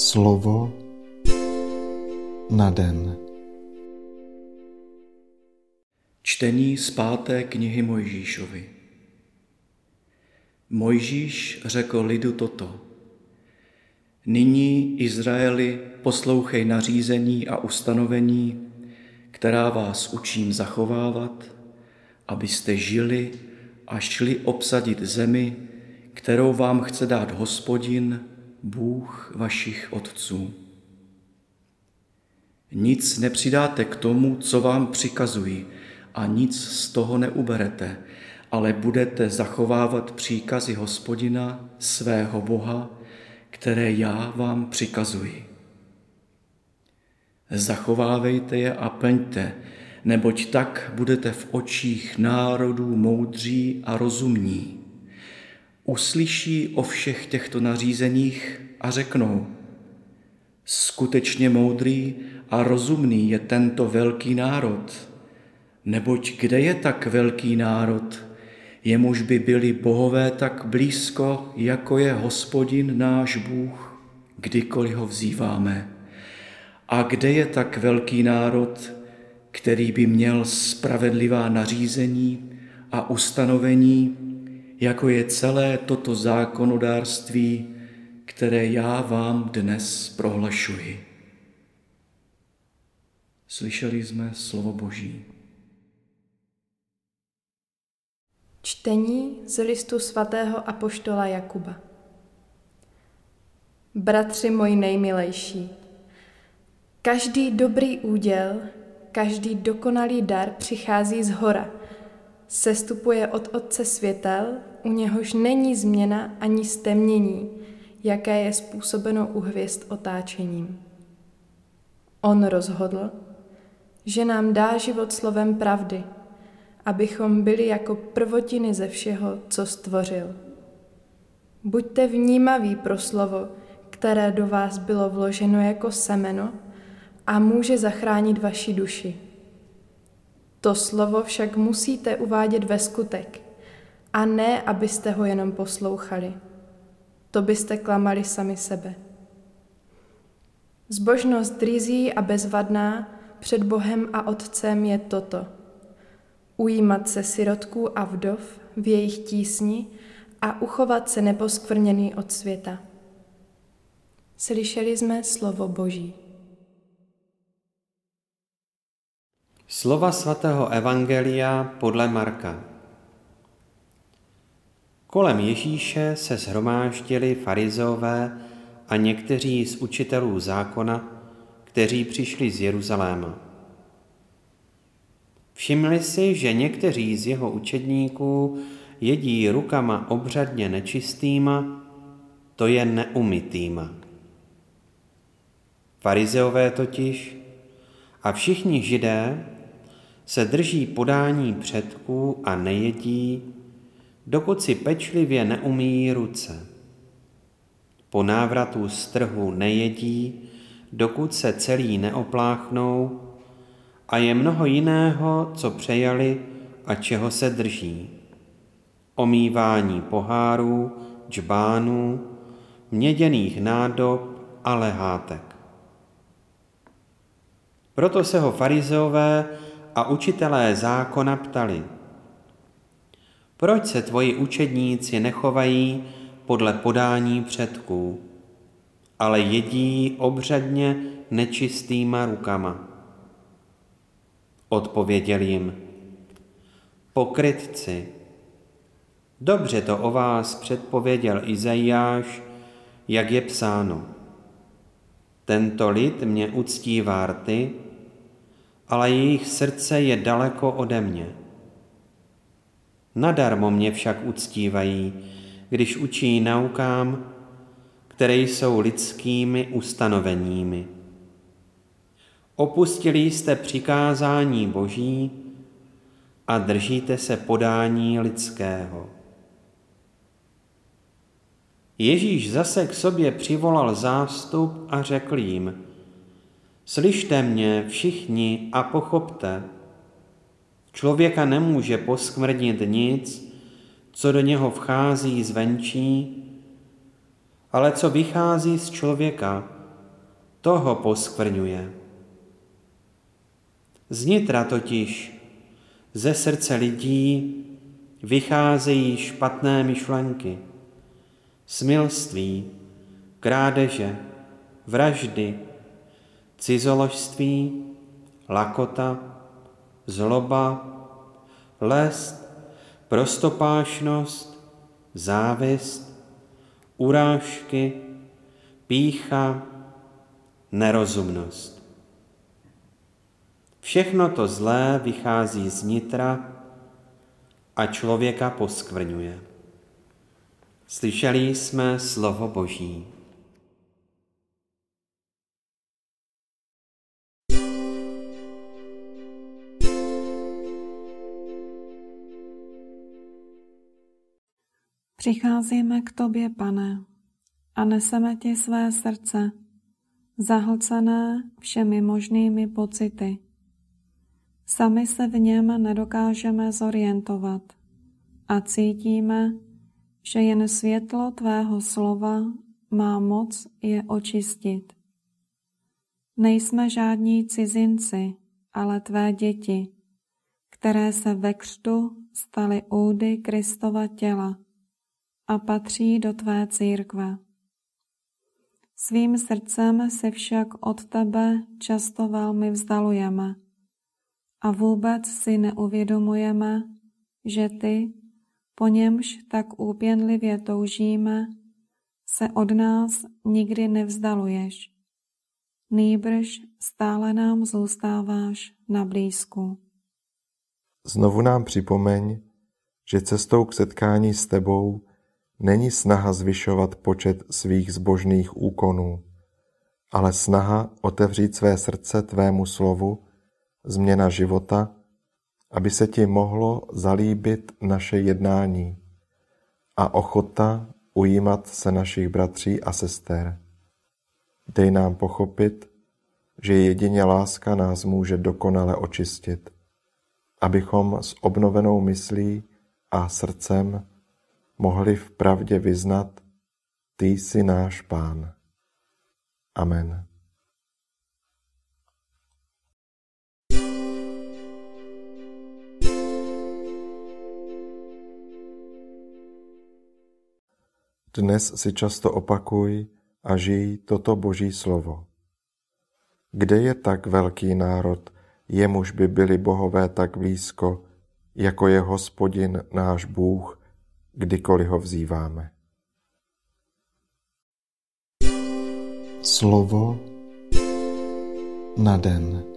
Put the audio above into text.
Slovo na den. Čtení z páté knihy Mojžíšovi. Mojžíš řekl lidu toto. Nyní, Izraeli, poslouchej nařízení a ustanovení, která vás učím zachovávat, abyste žili a šli obsadit zemi, kterou vám chce dát hospodin, Bůh vašich otců. Nic nepřidáte k tomu, co vám přikazují, a nic z toho neuberete, ale budete zachovávat příkazy hospodina, svého Boha, které já vám přikazuji. Zachovávejte je a plňte, neboť tak budete v očích národů moudří a rozumní uslyší o všech těchto nařízeních a řeknou, skutečně moudrý a rozumný je tento velký národ, neboť kde je tak velký národ, jemuž by byli bohové tak blízko, jako je hospodin náš Bůh, kdykoliv ho vzýváme. A kde je tak velký národ, který by měl spravedlivá nařízení a ustanovení, jako je celé toto zákonodárství, které já vám dnes prohlašuji. Slyšeli jsme slovo Boží. Čtení z listu svatého apoštola Jakuba. Bratři moji nejmilejší, každý dobrý úděl, každý dokonalý dar přichází z hora, sestupuje od Otce světel, u něhož není změna ani stemnění, jaké je způsobeno u hvězd otáčením. On rozhodl, že nám dá život slovem pravdy, abychom byli jako prvotiny ze všeho, co stvořil. Buďte vnímaví pro slovo, které do vás bylo vloženo jako semeno a může zachránit vaši duši. To slovo však musíte uvádět ve skutek – a ne, abyste ho jenom poslouchali. To byste klamali sami sebe. Zbožnost drizí a bezvadná před Bohem a Otcem je toto. Ujímat se sirotků a vdov v jejich tísni a uchovat se neposkvrněný od světa. Slyšeli jsme slovo Boží. Slova svatého Evangelia podle Marka. Kolem Ježíše se zhromáždili farizové a někteří z učitelů zákona, kteří přišli z Jeruzaléma. Všimli si, že někteří z jeho učedníků jedí rukama obřadně nečistýma, to je neumytýma. Farizeové totiž a všichni židé se drží podání předků a nejedí dokud si pečlivě neumíjí ruce. Po návratu z trhu nejedí, dokud se celý neopláchnou a je mnoho jiného, co přejali a čeho se drží. Omývání pohárů, džbánů, měděných nádob a lehátek. Proto se ho farizeové a učitelé zákona ptali – proč se tvoji učedníci nechovají podle podání předků, ale jedí obřadně nečistýma rukama? Odpověděl jim, pokrytci, dobře to o vás předpověděl Izajáš, jak je psáno. Tento lid mě uctívá rty, ale jejich srdce je daleko ode mě. Nadarmo mě však uctívají, když učí naukám, které jsou lidskými ustanoveními. Opustili jste přikázání Boží a držíte se podání lidského. Ježíš zase k sobě přivolal zástup a řekl jim, slyšte mě všichni a pochopte, Člověka nemůže poskmrdnit nic, co do něho vchází zvenčí, ale co vychází z člověka, toho poskvrňuje. Znitra totiž ze srdce lidí vycházejí špatné myšlenky, smilství, krádeže, vraždy, cizoložství, lakota, zloba, lest, prostopášnost, závist, urážky, pícha, nerozumnost. Všechno to zlé vychází z nitra a člověka poskvrňuje. Slyšeli jsme slovo Boží. Přicházíme k tobě, pane, a neseme ti své srdce, zahlcené všemi možnými pocity. Sami se v něm nedokážeme zorientovat a cítíme, že jen světlo tvého slova má moc je očistit. Nejsme žádní cizinci, ale tvé děti, které se ve křtu staly údy Kristova těla a patří do tvé církve. Svým srdcem se však od tebe často velmi vzdalujeme a vůbec si neuvědomujeme, že ty, po němž tak úpěnlivě toužíme, se od nás nikdy nevzdaluješ. Nýbrž stále nám zůstáváš na blízku. Znovu nám připomeň, že cestou k setkání s tebou není snaha zvyšovat počet svých zbožných úkonů, ale snaha otevřít své srdce tvému slovu, změna života, aby se ti mohlo zalíbit naše jednání a ochota ujímat se našich bratří a sester. Dej nám pochopit, že jedině láska nás může dokonale očistit, abychom s obnovenou myslí a srdcem mohli v pravdě vyznat, ty jsi náš pán. Amen. Dnes si často opakuj a žij toto Boží slovo. Kde je tak velký národ, jemuž by byli bohové tak blízko, jako je hospodin náš Bůh, kdykoliv ho vzýváme. Slovo na den.